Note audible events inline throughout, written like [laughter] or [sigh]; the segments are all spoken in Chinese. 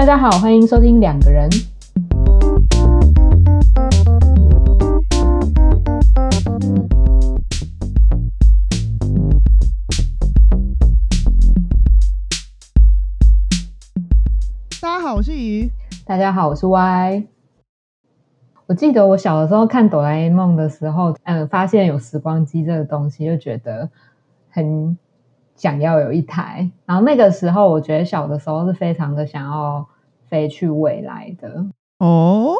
大家好，欢迎收听两个人。大家好，我是鱼。大家好，我是 Y。我记得我小的时候看哆啦 A 梦的时候，嗯，发现有时光机这个东西，就觉得很想要有一台。然后那个时候，我觉得小的时候是非常的想要飞去未来的。哦，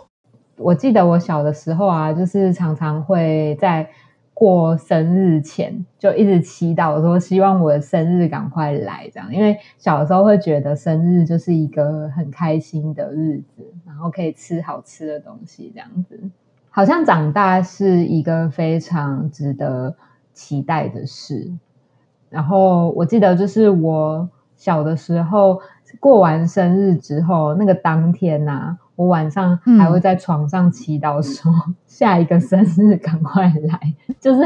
我记得我小的时候啊，就是常常会在过生日前就一直祈祷说，希望我的生日赶快来，这样。因为小的时候会觉得生日就是一个很开心的日子，然后可以吃好吃的东西，这样子。好像长大是一个非常值得期待的事。然后我记得，就是我小的时候过完生日之后，那个当天呐、我晚上还会在床上祈祷说，下一个生日赶快来，就是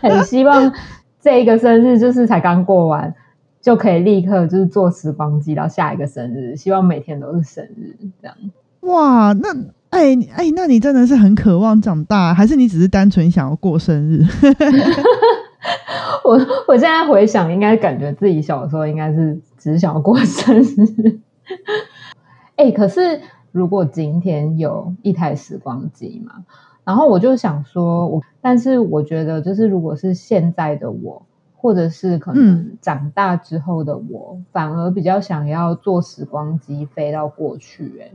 很希望这一个生日就是才刚过完，就可以立刻就是坐时光机到下一个生日，希望每天都是生日这样。哇，那哎哎，那你真的是很渴望长大，还是你只是单纯想要过生日？[laughs] [laughs] 我我现在回想，应该感觉自己小时候应该是只想要过生日。哎、可是如果今天有一台时光机嘛，然后我就想说我，但是我觉得就是如果是现在的我，或者是可能长大之后的我，反而比较想要坐时光机飞到过去、哎。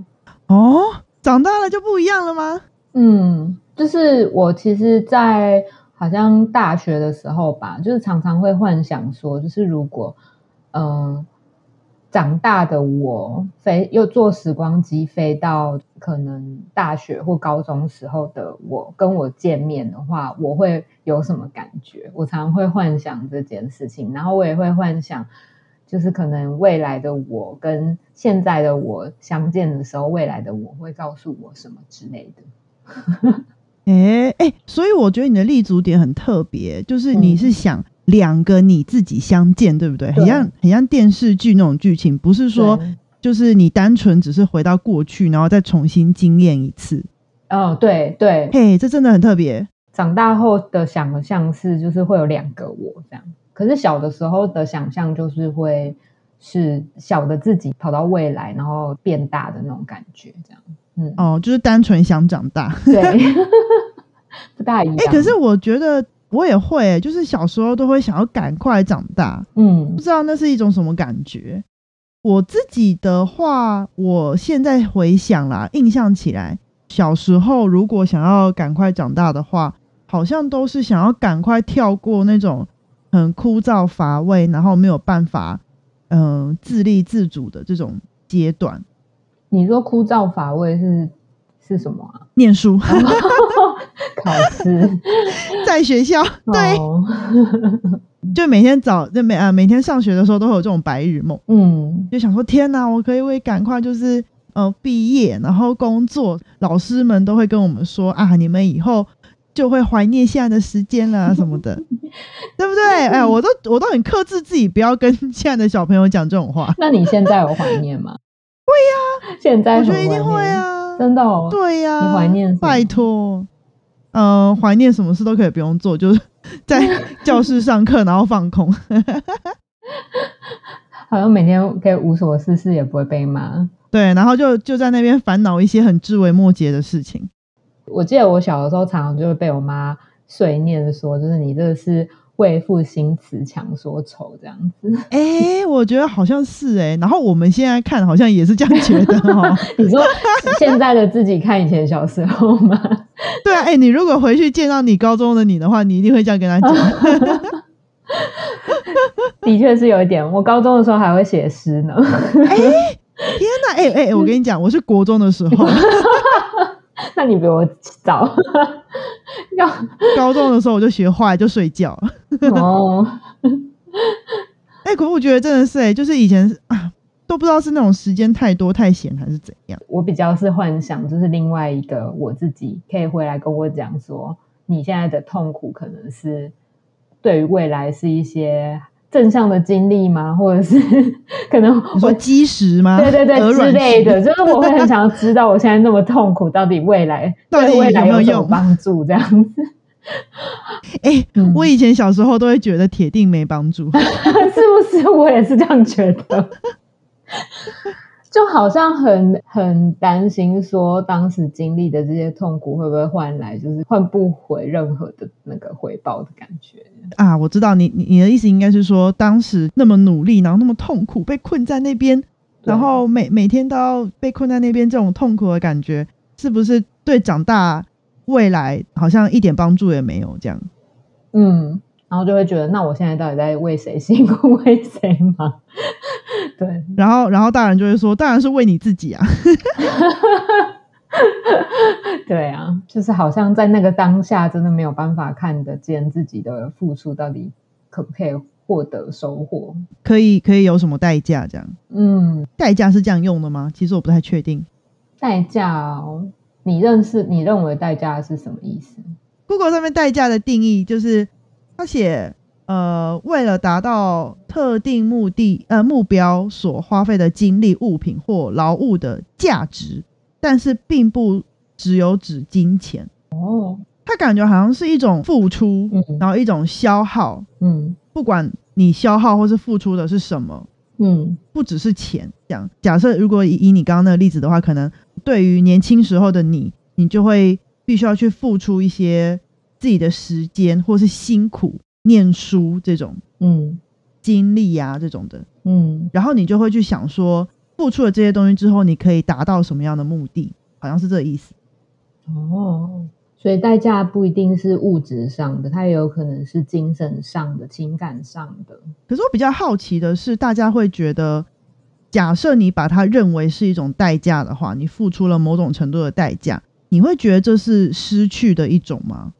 哦，长大了就不一样了吗？嗯，就是我其实，在好像大学的时候吧，就是常常会幻想说，就是如果嗯、呃长大的我飞又坐时光机飞到可能大学或高中时候的我跟我见面的话，我会有什么感觉？我常常会幻想这件事情，然后我也会幻想。就是可能未来的我跟现在的我相见的时候，未来的我会告诉我什么之类的。哎哎，所以我觉得你的立足点很特别，就是你嗯是想两个你自己相见，对不对？很像很像电视剧那种剧情，不是说就是你单纯只是回到过去，然后再重新经验一次。哦，对对，嘿，这真的很特别。长大后的想象是就是会有两个我这样，可是小的时候的想象就是会是小的自己跑到未来，然后变大的那种感觉，这样。嗯，哦，就是单纯想长大。对，[laughs] 不大一样。哎、可是我觉得我也会、就是小时候都会想要赶快长大，嗯不知道那是一种什么感觉。我自己的话，我现在回想啦，印象起来，小时候如果想要赶快长大的话，好像都是想要赶快跳过那种很枯燥乏味，然后没有办法嗯、呃自立自主的这种阶段。你说枯燥乏味是是什么啊？念书，[laughs] 考试。在学校，对，[laughs] 哦就每天早就每啊每天上学的时候都会有这种白日梦。嗯，就想说天哪，我可以会赶快就是呃毕业，然后工作，老师们都会跟我们说啊，你们以后就会怀念现在的时间了什么的，[laughs] 对不对？哎，我都我都很克制自己，不要跟现在的小朋友讲这种话。那你现在有怀念吗？会呀、现在我觉得一定会，啊，真的哦。对呀、你怀念拜托，嗯、怀念什么事都可以不用做，就是在 [laughs] 教室上课，然后放空。[laughs] 好像每天可以无所事事，也不会被骂。对，然后就就在那边烦恼一些很枝微末节的事情。我记得我小的时候，常常就会被我妈碎念说，就是你这个是为赋新词强说愁这样子。[laughs] 哎、我觉得好像是哎、然后我们现在看好像也是这样觉得哦。[laughs] 你说现在的自己看以前小时候吗？[laughs] 对啊，哎、你如果回去见到你高中的你的话，你一定会这样跟他讲。的确是有一点。我高中的时候还会写诗呢。天哪，哎、哎、我跟你讲，我是国中的时候，那你比我早。[laughs] 要高中的时候我就学坏就睡觉。哦，[laughs] 哎、可我觉得真的是哎、就是以前啊，都不知道是那种时间太多太闲还是怎样。我比较是幻想，就是另外一个我自己可以回来跟我讲说，你现在的痛苦可能是对于未来是一些正向的经历吗？[laughs] 或者是 [laughs] 可能你说基石吗？对对对之类的，就是我会很想要知道我现在那么痛苦，到底未来 [laughs] 到底对未来有没有用帮助？这样子，哎、嗯我以前小时候都会觉得铁定没帮助。是不是？我也是这样觉得。就好像很很担心，说当时经历的这些痛苦会不会换来就是换不回任何的那个回报的感觉。啊，我知道你你你的意思应该是说，当时那么努力，然后那么痛苦，被困在那边，然后每每天都要被困在那边，这种痛苦的感觉，是不是对长大未来好像一点帮助也没有？这样，嗯，然后就会觉得，那我现在到底在为谁辛苦，[laughs] 为谁忙？对，然后然后大人就会说，当然是为你自己啊。[laughs] 对啊，就是好像在那个当下，真的没有办法看得见自己的付出到底可不可以获得收获。可以可以有什么代价？这样嗯，代价是这样用的吗？其实我不太确定。代价哦，你认识你认为代价是什么意思？Google 上面代价的定义就是，他写呃，为了达到特定目的呃目标所花费的精力、物品或劳务的价值，但是并不只有指金钱。哦，他感觉好像是一种付出，嗯。然后一种消耗，嗯。不管你消耗或是付出的是什么，嗯。不只是钱。这样，假设如果以以你刚刚那个例子的话，可能对于年轻时候的你，你就会必须要去付出一些自己的时间，或是辛苦念书这种嗯经历啊这种的，嗯然后你就会去想说，付出了这些东西之后，你可以达到什么样的目的？好像是这个意思。哦，所以代价不一定是物质上的，它也有可能是精神上的、情感上的。可是我比较好奇的是，大家会觉得，假设你把它认为是一种代价的话，你付出了某种程度的代价，你会觉得这是失去的一种吗？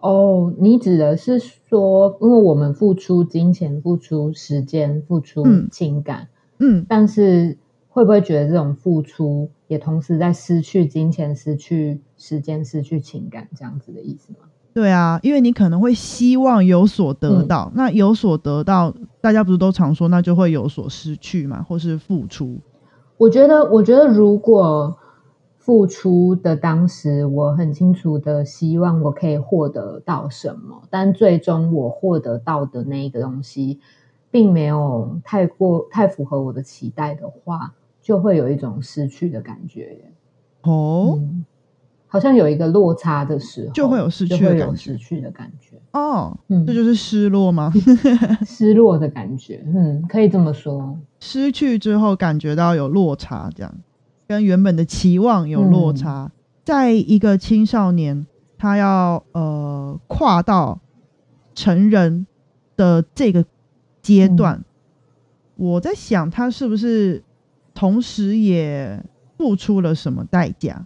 哦，你指的是说，因为我们付出金钱、付出时间、付出嗯情感，嗯，但是会不会觉得这种付出也同时在失去金钱、失去时间、失去情感这样子的意思吗？对啊，因为你可能会希望有所得嗯到，那有所得到，大家不是都常说，那就会有所失去嘛，或是付出。我觉得，我觉得如果付出的当时，我很清楚的希望我可以获得到什么，但最终我获得到的那一个东西，并没有太过太符合我的期待的话，就会有一种失去的感觉。哦、嗯，好像有一个落差的时候，就会有失去有感觉失去的感觉，哦，嗯这就是失落吗？[laughs] 失落的感觉，嗯，可以这么说。失去之后感觉到有落差，这样跟原本的期望有落差。在一个青少年他要呃跨到成人的这个阶段，我在想他是不是同时也付出了什么代价？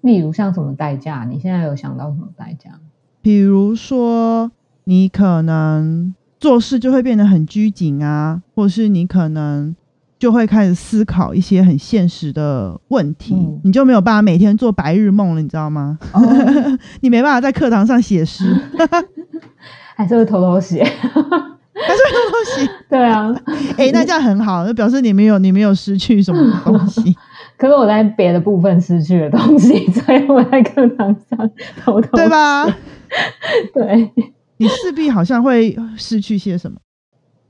例如像什么代价？你现在有想到什么代价？比如说，你可能做事就会变得很拘谨啊，或是你可能就会开始思考一些很现实的问题，嗯你就没有办法每天做白日梦了，你知道吗？哦，[laughs] 你没办法在课堂上写诗，[laughs] 还是会偷偷写。还是会偷偷写。[laughs] 对啊，哎、那这样很好，就表示你没有你没有失去什么东西。可是我在别的部分失去了东西，所以我在课堂上偷偷对？吧？对，你势必好像会失去些什么，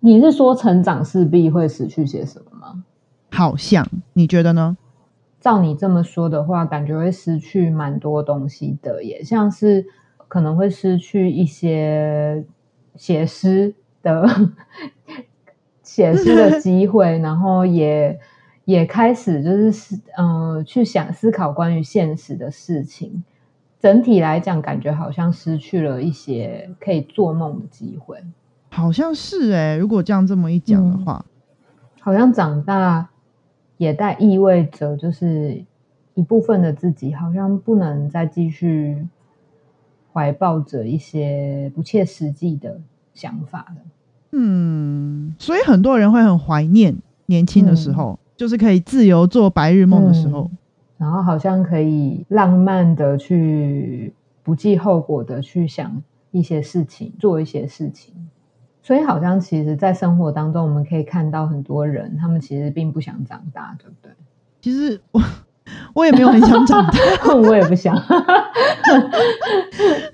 你是说成长势必会失去些什么吗？好像你觉得呢？照你这么说的话，感觉会失去蛮多东西的耶，像是可能会失去一些写诗的 [laughs] 写诗的机会，[laughs] 然后也也开始就是思嗯、呃去想思考关于现实的事情。整体来讲，感觉好像失去了一些可以做梦的机会，好像是哎、如果这样这么一讲的嗯话，好像长大也带意味着，就是一部分的自己好像不能再继续怀抱着一些不切实际的想法了。嗯，所以很多人会很怀念年轻的时嗯候，就是可以自由做白日梦的时候。然后好像可以浪漫的去不计后果的去想一些事情，做一些事情。所以好像其实，在生活当中，我们可以看到很多人，他们其实并不想长大，对不对？其实我我也没有很想长大，[laughs] 我也不想。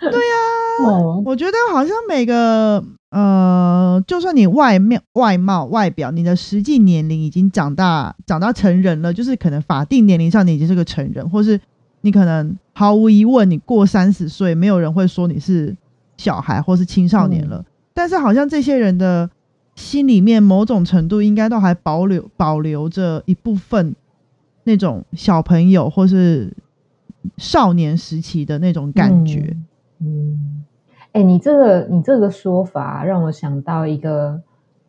对呀，我觉得好像每个呃，就算你外面外貌外表，你的实际年龄已经长大，长大成人了，就是可能法定年龄上你已经是个成人，或是你可能毫无疑问，你过三十岁，没有人会说你是小孩或是青少年了。但是好像这些人的心里面，某种程度应该都还保留保留着一部分那种小朋友或是。少年时期的那种感觉，嗯，哎，你这个你这个说法让我想到一个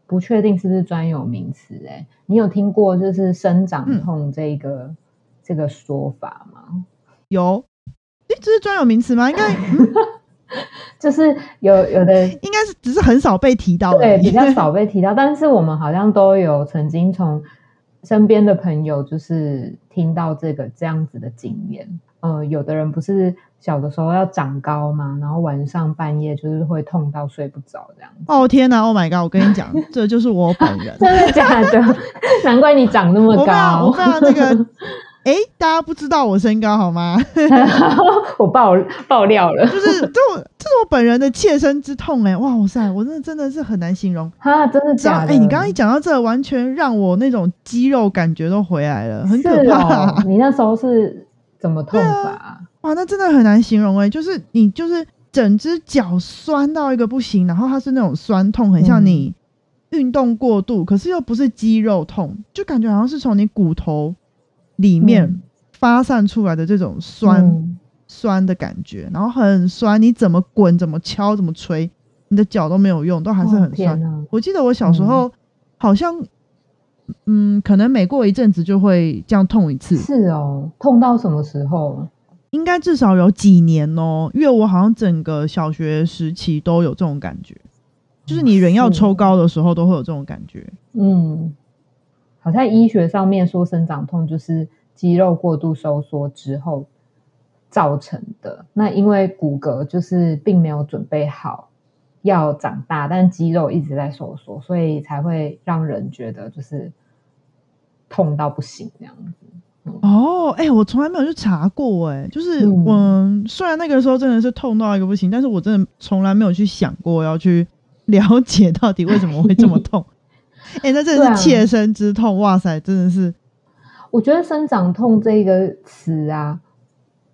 不确定是不是专有名词，哎，你有听过就是生长痛这个这个说法吗？有，哎，这是专有名词吗？应该 [laughs] [laughs] 就是有有的，[laughs] 应该是只是很少被提到，对，比较 [laughs] 少被提到，但是我们好像都有曾经从身边的朋友就是听到这个这样子的经验。呃，有的人不是小的时候要长高嘛，然后晚上半夜就是会痛到睡不着这样。哦天哪，Oh my god！我跟你讲，这就是我本人，真的假的？难怪你长那么高。我非常那个，哎，大家不知道我身高好吗？[laughs] 我爆爆料了，就是这，这是我本人的切身之痛哎！哇塞，我真的真的是很难形容哈，真的假的？哎，你刚刚一讲到这，完全让我那种肌肉感觉都回来了，很可怕。你那时候是？怎么痛法？哇，那真的很难形容哎！就是你就是整只脚酸到一个不行，然后它是那种酸痛，很像你运动过度，可是又不是肌肉痛，就感觉好像是从你骨头里面发散出来的这种酸酸的感觉，然后很酸，你怎么滚、怎么敲、怎么捶，你的脚都没有用，都还是很酸。我记得我小时候好像。嗯，可能每过一阵子就会这样痛一次。是哦，痛到什么时候？应该至少有几年哦，因为我好像整个小学时期都有这种感觉，就是你人要抽高的时候都会有这种感觉。嗯，好像医学上面说生长痛就是肌肉过度收缩之后造成的。那因为骨骼就是并没有准备好。要长大，但肌肉一直在收缩，所以才会让人觉得就是痛到不行这样子。哦，哎，我从来没有去查过，哎，就是我虽然那个时候真的是痛到一个不行，但是我真的从来没有去想过要去了解到底为什么会这么痛。哎，那真的是切身之痛，哇塞，真的是。我觉得生长痛这个词啊。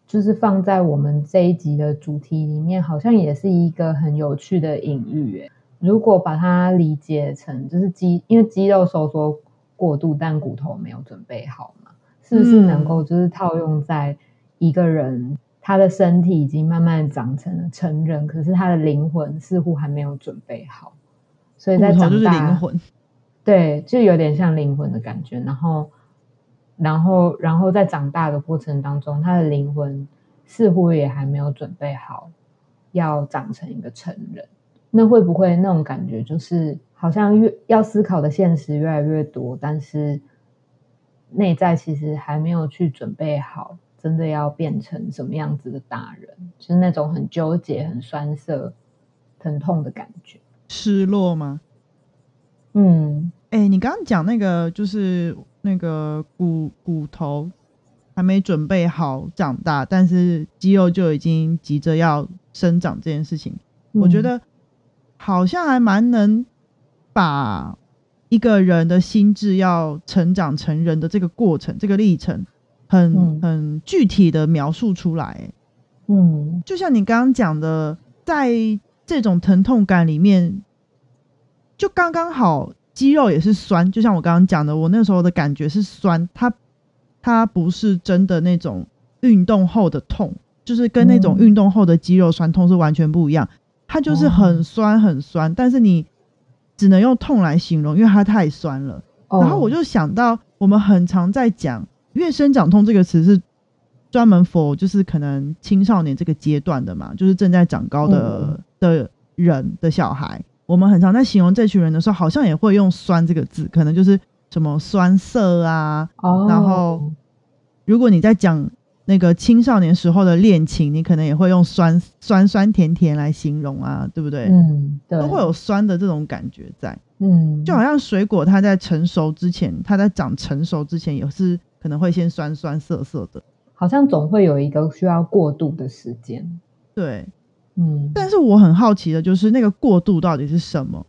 就是放在我们这一集的主题里面，好像也是一个很有趣的隐喻。诶，如果把它理解成就是肌，因为肌肉收缩过度，但骨头没有准备好嘛，是不是能够就是套用在一个人他的身体已经慢慢长成了成人，可是他的灵魂似乎还没有准备好，所以在长大，对，就有点像灵魂的感觉，然后。然后，然后在长大的过程当中，他的灵魂似乎也还没有准备好要长成一个成人。那会不会那种感觉，就是好像越要思考的现实越来越多，但是内在其实还没有去准备好，真的要变成什么样子的大人？就是那种很纠结、很酸涩、疼痛的感觉，失落吗？嗯，哎，你刚刚讲那个就是。那个骨骨头还没准备好长大，但是肌肉就已经急着要生长这件事情，我觉得好像还蛮能把一个人的心智要成长成人的这个过程、这个历程，很很具体的描述出来。嗯，就像你刚刚讲的，在这种疼痛感里面，就刚刚好。肌肉也是酸，就像我刚刚讲的，我那时候的感觉是酸，它它不是真的那种运动后的痛，就是跟那种运动后的肌肉酸痛是完全不一样，它就是很酸很酸，但是你只能用痛来形容，因为它太酸了。然后我就想到，我们很常在讲“越生长痛”这个词是专门 for 就是可能青少年这个阶段的嘛，就是正在长高的的人的小孩。我们很常在形容这群人的时候，好像也会用“酸”这个字，可能就是什么酸涩啊。哦。然后，如果你在讲那个青少年时候的恋情，你可能也会用酸酸酸甜甜来形容啊，对不对？嗯，对，都会有酸的这种感觉在，嗯，就好像水果它在成熟之前，它在长成熟之前也是可能会先酸酸涩涩的，好像总会有一个需要过渡的时间。对，嗯，但是我很好奇的就是那个过渡到底是什么？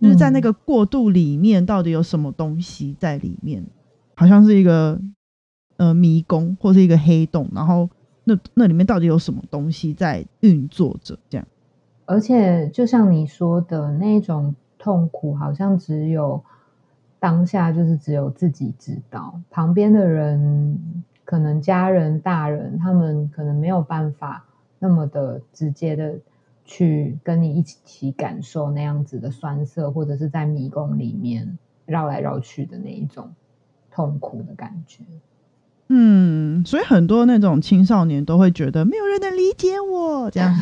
就是在那个过渡里面到底有什么东西在里面？好像是一个呃迷宫或是一个黑洞，然后那那里面到底有什么东西在运作着？这样，而且就像你说的那种痛苦，好像只有当下就是只有自己知道，旁边的人可能家人、大人他们可能没有办法那么的直接的去跟你一起感受那样子的酸涩，或者是在迷宫里面绕来绕去的那一种。痛苦的感觉，嗯，所以很多那种青少年都会觉得没有人能理解我，这样，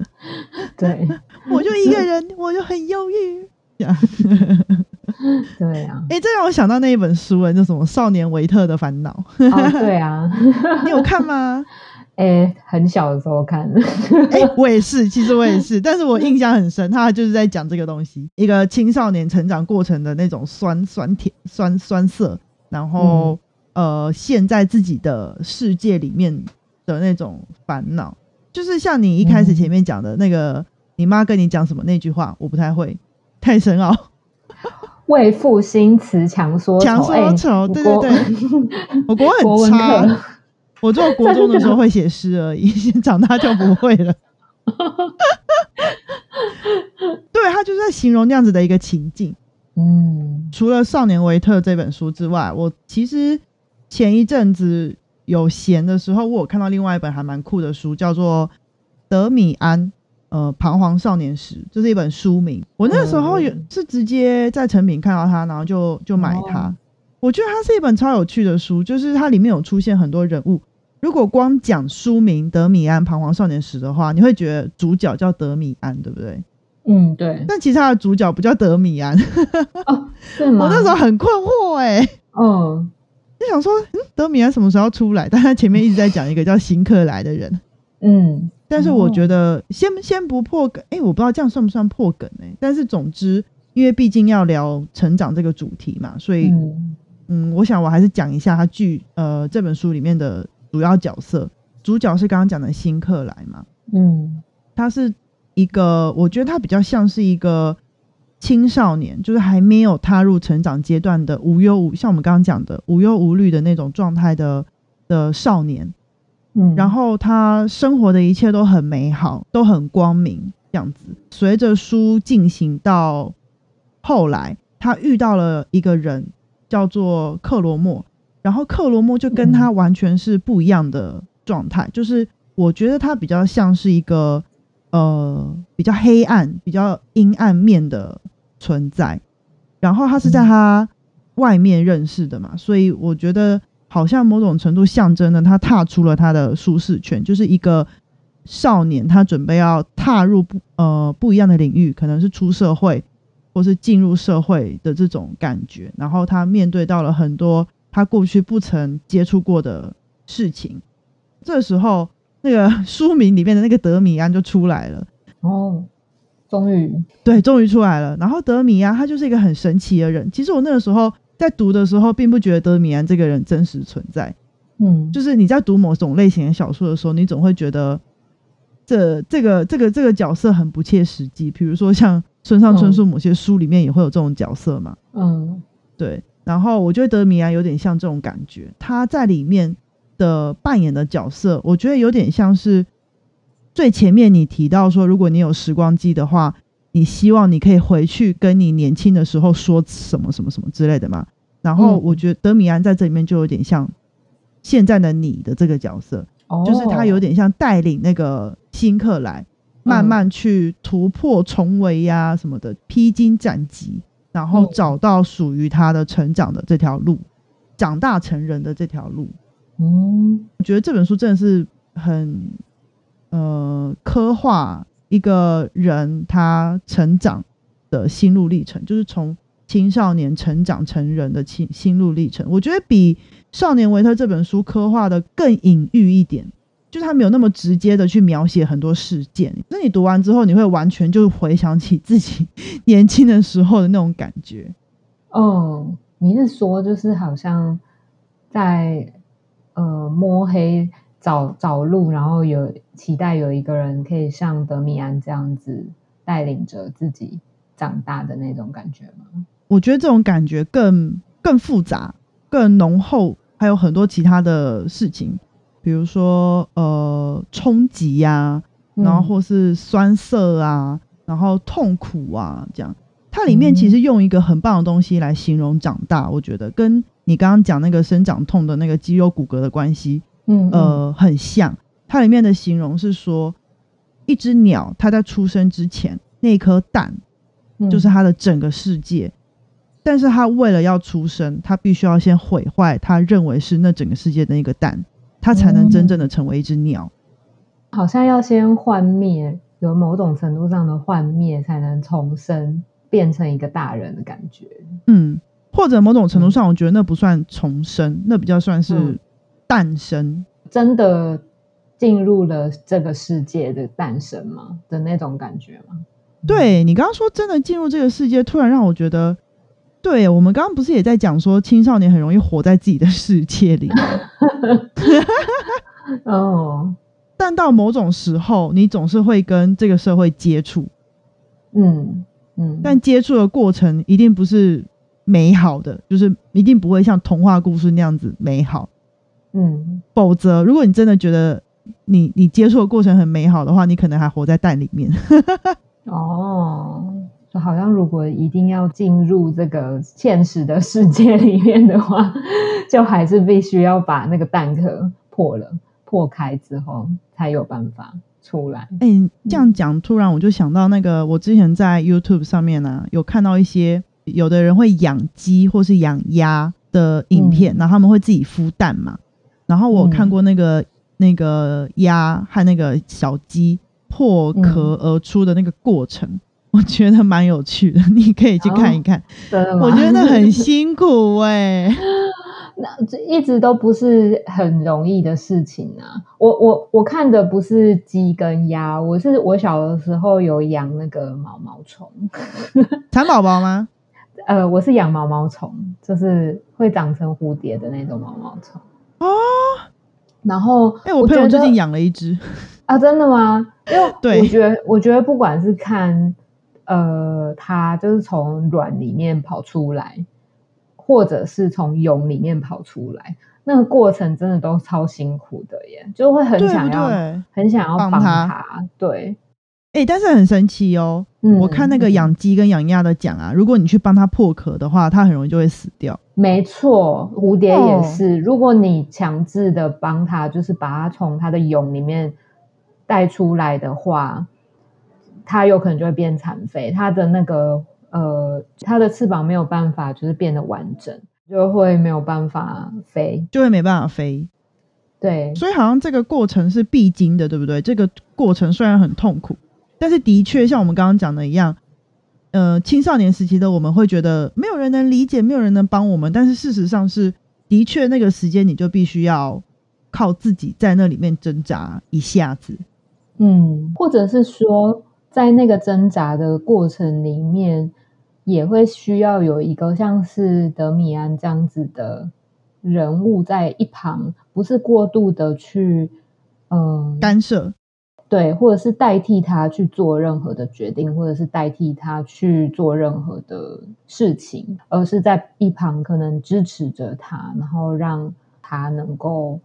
[laughs] 对，[laughs] 我就一个人，我就很忧郁，这样，[laughs] 对啊，哎，这让我想到那一本书，叫什么《少年维特的烦恼》？哦，对啊，你有看吗？哎，很小的时候看，[laughs] 哎，我也是，其实我也是，但是我印象很深，他就是在讲这个东西，一个青少年成长过程的那种酸酸甜酸酸涩。然后，呃，陷在自己的世界里面的那种烦恼，就是像你一开始前面讲的那个，你妈跟你讲什么那句话，我不太会，太深奥。[laughs] 为赋新词强说强说愁，对对对，我国很差，[laughs] 我做国中的时候会写诗而已，[laughs] 长大就不会了。[laughs] 对他就是在形容那样子的一个情境。嗯，除了《少年维特》这本书之外，我其实前一阵子有闲的时候，我有看到另外一本还蛮酷的书，叫做《德米安呃彷徨少年时》，这是一本书名。我那时候有是直接在成品看到它，然后就就买它。我觉得它是一本超有趣的书，就是它里面有出现很多人物。如果光讲书名《德米安彷徨少年时》的话，你会觉得主角叫德米安，对不对？嗯，对，但其实他的主角不叫德米安，哦？我那时候很困惑，哎，嗯，就想说，嗯，德米安什么时候出来？但他前面一直在讲一个叫辛克莱的人，嗯，但是我觉得先先不破梗，哎，我不知道这样算不算破梗，哎，但是总之，因为毕竟要聊成长这个主题嘛，所以，嗯，我想我还是讲一下他剧，呃，这本书里面的主要角色，主角是刚刚讲的辛克莱嘛，嗯，他是。一个，我觉得他比较像是一个青少年，就是还没有踏入成长阶段的无忧无，像我们刚刚讲的无忧无虑的那种状态的的少年，嗯，然后他生活的一切都很美好，都很光明，这样子。随着书进行到后来，他遇到了一个人，叫做克罗莫，然后克罗莫就跟他完全是不一样的状态，就是我觉得他比较像是一个。呃，比较黑暗、比较阴暗面的存在，然后他是在他外面认识的嘛，所以我觉得好像某种程度象征了他踏出了他的舒适圈，就是一个少年，他准备要踏入不呃不一样的领域，可能是出社会或是进入社会的这种感觉，然后他面对到了很多他过去不曾接触过的事情，这时候。那个书名里面的那个德米安就出来了哦，终于对，终于出来了。然后德米安他就是一个很神奇的人。其实我那个时候在读的时候，并不觉得德米安这个人真实存在。嗯，就是你在读某种类型的小说的时候，你总会觉得这这个这个这个角色很不切实际。比如说像村上春树某些书里面也会有这种角色嘛。嗯，对。然后我觉得德米安有点像这种感觉，他在里面。的扮演的角色，我觉得有点像是最前面你提到说，如果你有时光机的话，你希望你可以回去跟你年轻的时候说什么什么什么之类的嘛。然后我觉得德米安在这里面就有点像现在的你的这个角色，就是他有点像带领那个新客来慢慢去突破重围呀什么的，披荆斩棘，然后找到属于他的成长的这条路，长大成人的这条路。嗯，我觉得这本书真的是很呃刻画一个人他成长的心路历程，就是从青少年成长成人的心心路历程。我觉得比《少年维特》这本书刻画的更隐喻一点，就是他没有那么直接的去描写很多事件。那你读完之后，你会完全就回想起自己年轻的时候的那种感觉。嗯，你是说就是好像在呃摸黑找找路，然后有期待有一个人可以像德米安这样子带领着自己长大的那种感觉吗？我觉得这种感觉更更复杂、更浓厚，还有很多其他的事情，比如说呃冲击呀，然后或是酸涩啊，然后痛苦啊，这样。它里面其实用一个很棒的东西来形容长大，我觉得跟你刚刚讲那个生长痛的那个肌肉骨骼的关系，嗯呃，很像。它里面的形容是说，一只鸟它在出生之前那颗蛋，就是它的整个世界，但是它为了要出生，它必须要先毁坏它认为是那整个世界的那个蛋，它才能真正的成为一只鸟。好像要先幻灭，有某种程度上的幻灭，才能重生。变成一个大人的感觉，嗯，或者某种程度上，我觉得那不算重生，那比较算是诞生，真的进入了这个世界的诞生吗？的那种感觉吗？对你刚刚说真的进入这个世界，突然让我觉得，对我们刚刚不是也在讲说青少年很容易活在自己的世界里，[laughs] 哦，但到某种时候，你总是会跟这个社会接触，嗯。嗯，但接触的过程一定不是美好的，就是一定不会像童话故事那样子美好。嗯，否则如果你真的觉得你你接触的过程很美好的话，你可能还活在蛋里面。[laughs] 哦，就好像如果一定要进入这个现实的世界里面的话，就还是必须要把那个蛋壳破了，破开之后才有办法。出来，哎，这样讲，突然我就想到那个，我之前在 YouTube 上面呢，有看到一些有的人会养鸡或是养鸭的影片，然后他们会自己孵蛋嘛，然后我看过那个那个鸭和那个小鸡破壳而出的那个过程，我觉得蛮有趣的，你可以去看一看，我觉得那很 [laughs] 辛苦哎。[gasps] 那这一直都不是很容易的事情啊！我我我看的不是鸡跟鸭，我是我小的时候有养那个毛毛虫，[laughs] 蚕宝宝吗？[laughs] 呃，我是养毛毛虫，就是会长成蝴蝶的那种毛毛虫哦。然后，哎，我朋友最近养了一只啊，真的吗？因为我觉得，我觉得不管是看呃，它就是从卵里面跑出来。或者是从蛹里面跑出来，那个过程真的都超辛苦的耶，就会很想要，很想要帮他。对，哎，但是很神奇哦。我看那个养鸡跟养鸭的讲啊，如果你去帮它破壳的话，它很容易就会死掉。没错，蝴蝶也是，如果你强制的帮它，就是把它从它的蛹里面带出来的话，它有可能就会变残废，它的那个。呃，它的翅膀没有办法就是变得完整，就会没有办法飞，就会没办法飞。对，所以好像这个过程是必经的，对不对？这个过程虽然很痛苦，但是的确像我们刚刚讲的一样，呃，青少年时期的我们会觉得没有人能理解，没有人能帮我们，但是事实上是的确那个时间你就必须要靠自己在那里面挣扎一下子，嗯，或者是说在那个挣扎的过程里面。也会需要有一个像是德米安这样子的人物在一旁，不是过度的去嗯干涉，对，或者是代替他去做任何的决定，或者是代替他去做任何的事情，而是在一旁可能支持着他，然后让他能够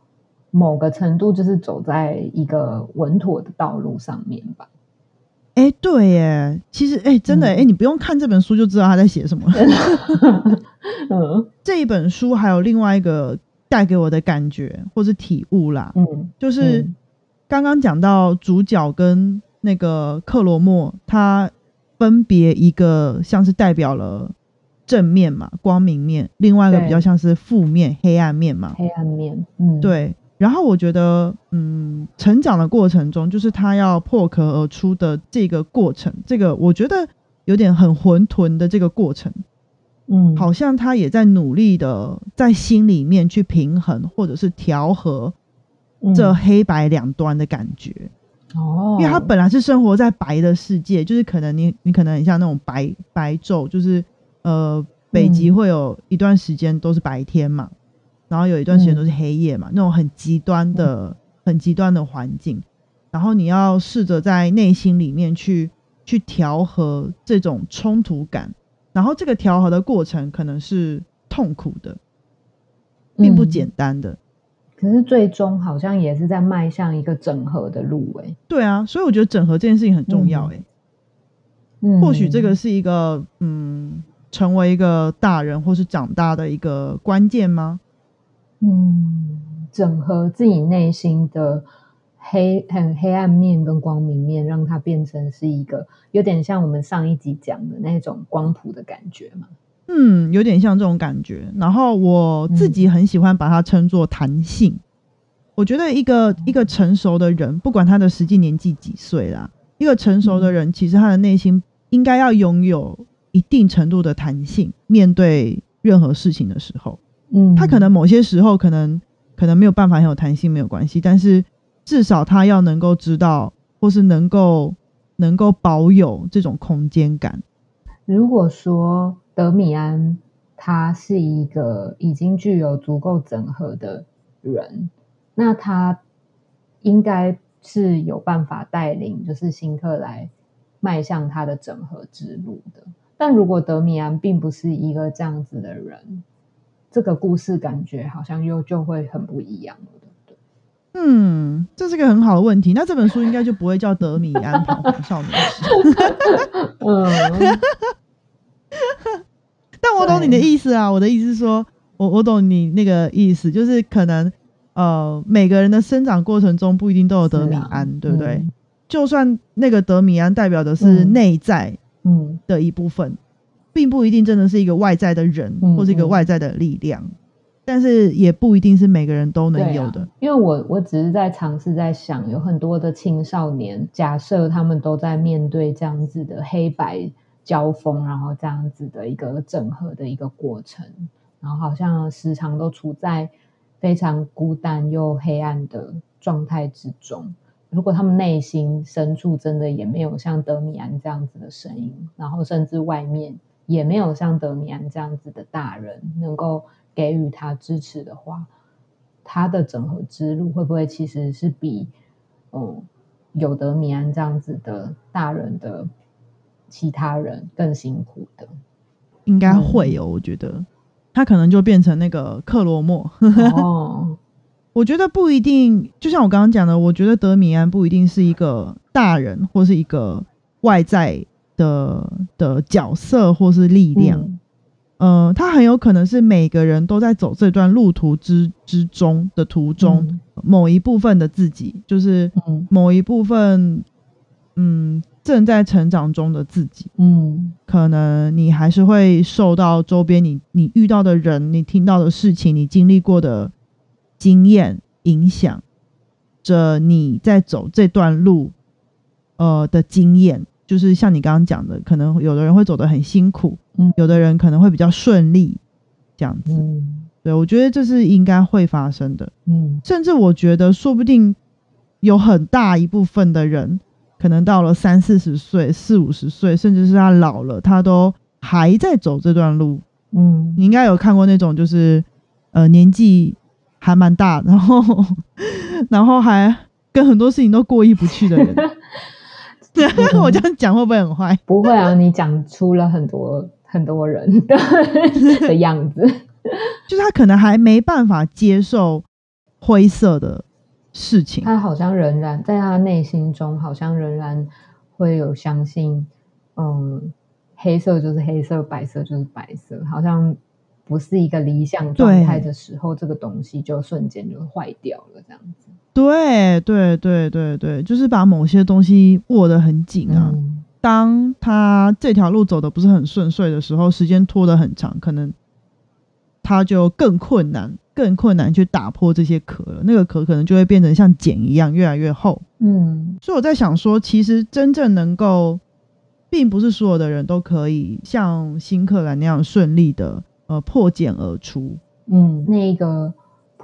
某个程度就是走在一个稳妥的道路上面吧。哎，对耶，其实哎，真的哎，你不用看这本书就知道他在写什么。嗯，这一本书还有另外一个带给我的感觉或是体悟啦，嗯，就是刚刚讲到主角跟那个克罗莫，他分别一个像是代表了正面嘛，光明面，另外一个比较像是负面、黑暗面嘛，黑暗面，嗯，对。然后我觉得，嗯，成长的过程中，就是他要破壳而出的这个过程，这个我觉得有点很混沌的这个过程。嗯，好像他也在努力的在心里面去平衡或者是调和这嗯黑白两端的感觉。哦，因为他本来是生活在白的世界，就是可能你你可能很像那种白白昼，就是呃北极嗯会有一段时间都是白天嘛，然后有一段时间都是黑夜嘛，那种很极端的、很极端的环境，然后你要试着在内心里面去去调和这种冲突感，然后这个调和的过程可能是痛苦的，并不嗯简单的。可是最终好像也是在迈向一个整合的路、欸，对啊，所以我觉得整合这件事情很重要、欸，嗯，或许这个是一个嗯，成为一个大人或是长大的一个关键吗？嗯，整合自己内心的黑很黑暗面跟光明面，让它变成是一个有点像我们上一集讲的那种光谱的感觉嘛。嗯，有点像这种感觉。然后我自己很喜欢把它称作弹性。我觉得一个一个成熟的人，不管他的实际年纪几岁啦，一个成熟的人，其实他的内心应该要拥有一定程度的弹性，面对任何事情的时候。嗯，他可能某些时候可能可能没有办法很有弹性，没有关系，但是至少他要能够知道，或是能够能够保有这种空间感。如果说德米安他是一个已经具有足够整合的人，那他应该是有办法带领就是新克来迈向他的整合之路的。但如果德米安并不是一个这样子的人，这个故事感觉好像又就会很不一样了，对不对？嗯，这是个很好的问题。那这本书应该就不会叫《德米安彷徨少年时》，嗯 [laughs] 但我懂你的意思啊。我的意思是说，我我懂你那个意思，就是可能呃，每个人的生长过程中不一定都有德米安，对不对？嗯就算那个德米安代表的是嗯内在嗯的一部分，并不一定真的是一个外在的人、嗯或是一个嗯外在的力量，但是也不一定是每个人都能有的。啊。因为我我只是在尝试在想，有很多的青少年，假设他们都在面对这样子的黑白交锋，然后这样子的一个整合的一个过程，然后好像时常都处在非常孤单又黑暗的状态之中。如果他们内心深处真的也没有像德米安这样子的声音，然后甚至外面也没有像德米安这样子的大人能够给予他支持的话，他的整合之路会不会其实是比嗯有德米安这样子的大人的其他人更辛苦的？应该会哦，我觉得他可能就变成那个克罗莫。[laughs] 哦，我觉得不一定，就像我刚刚讲的，我觉得德米安不一定是一个大人或是一个外在的的角色或是力量。嗯呃，他很有可能是每个人都在走这段路途之之中的途中、嗯某一部分的自己，就是嗯某一部分，嗯，正在成长中的自己。嗯可能你还是会受到周边你你遇到的人、你听到的事情、你经历过的经验影响着你在走这段路，呃的经验。就是像你刚刚讲的，可能有的人会走得很辛苦，嗯有的人可能会比较顺利，这样子。嗯对我觉得这是应该会发生的，嗯甚至我觉得说不定有很大一部分的人，可能到了三四十岁、四五十岁，甚至是他老了，他都还在走这段路。嗯你应该有看过那种，就是呃年纪还蛮大，然后 [laughs] 然后还跟很多事情都过意不去的人。[laughs] 对，[laughs] 我这样讲会不会很坏？不会啊，你讲出了很多很多人的 [laughs] 的样子。[laughs] 就是他可能还没办法接受灰色的事情。他好像仍然在他内心中，好像仍然会有相信，嗯，黑色就是黑色，白色就是白色，好像不是一个理想状态的时候，这个东西就瞬间就坏掉了，这样子。对对对对对，就是把某些东西握得很紧啊。嗯当他这条路走的不是很顺遂的时候，时间拖得很长，可能他就更困难，更困难去打破这些壳了。那个壳可能就会变成像茧一样越来越厚。嗯所以我在想说，其实真正能够并不是所有的人都可以像新克兰那样顺利的呃破茧而出。嗯，那个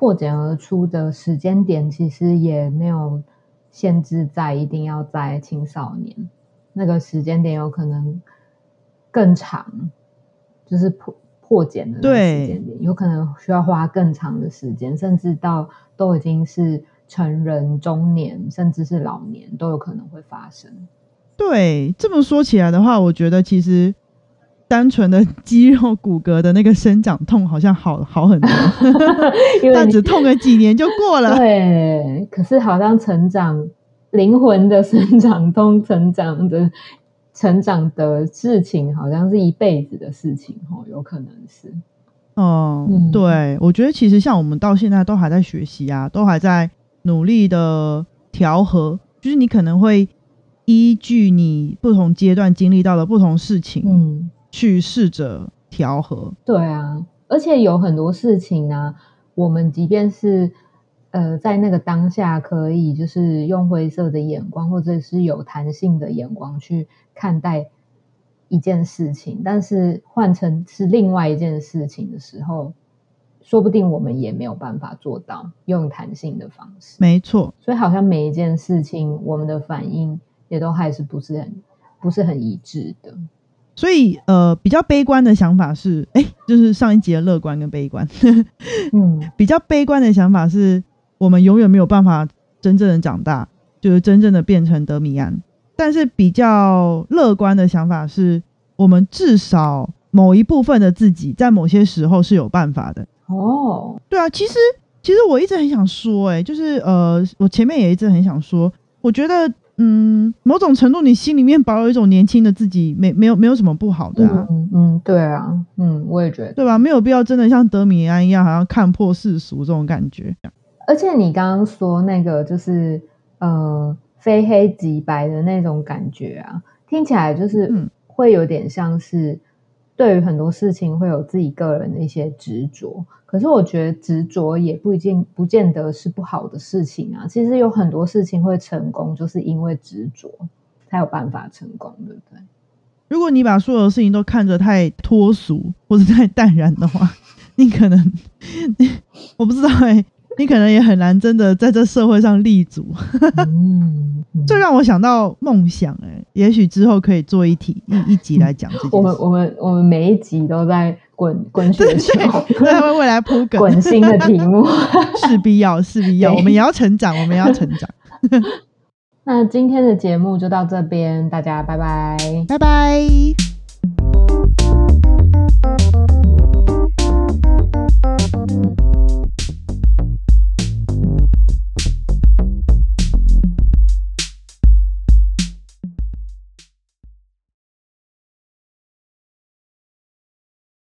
破茧而出的时间点其实也没有限制在一定要在青少年，那个时间点有可能更长，就是破破茧的那个时间点，有可能需要花更长的时间，甚至到都已经是成人、中年，甚至是老年都有可能会发生。对，这么说起来的话，我觉得其实。单纯的肌肉骨骼的那个生长痛好像好好很多，[laughs] 但只痛个几年就过了。对，可是好像成长灵魂的生长痛、成长的成长的事情，好像是一辈子的事情哦，有可能是。哦，对，我觉得其实像我们到现在都还在学习啊，都还在努力的调和，就是你可能会依据你不同阶段经历到的不同事情，嗯。去试着调和，对啊，而且有很多事情呢，我们即便是呃在那个当下可以就是用灰色的眼光，或者是有弹性的眼光去看待一件事情，但是换成是另外一件事情的时候，说不定我们也没有办法做到用弹性的方式。没错，所以好像每一件事情，我们的反应也都还是不是很不是很一致的。所以，呃，比较悲观的想法是，哎，就是上一集的乐观跟悲观。嗯，[laughs] 比较悲观的想法是，我们永远没有办法真正的长大，就是真正的变成德米安。但是，比较乐观的想法是，我们至少某一部分的自己，在某些时候是有办法的。哦，对啊，其实，其实我一直很想说，哎，就是，呃，我前面也一直很想说，我觉得。嗯，某种程度，你心里面保有一种年轻的自己，没没有没有什么不好的啊。嗯嗯，对啊，嗯，我也觉得，对吧？没有必要真的像德米安一样，好像看破世俗这种感觉。而且你刚刚说那个，就是呃，非黑即白的那种感觉啊，听起来就是会有点像是对于很多事情会有自己个人的一些执着。可是我觉得执着也不一定不见得是不好的事情啊。其实有很多事情会成功，就是因为执着才有办法成功，对不对？如果你把所有的事情都看着太脱俗或者太淡然的话，[laughs] 你可能 [laughs] 我不知道哎。你可能也很难真的在这社会上立足，[laughs] 这让我想到梦想哎，也许之后可以做一题一一集来讲这我们我们我们每一集都在滚滚雪球，[laughs] 为未来铺梗，滚新的题目，[laughs] 势必要势必要，我们也要成长，我们也要成长。那今天的节目就到这边，大家拜拜，拜拜。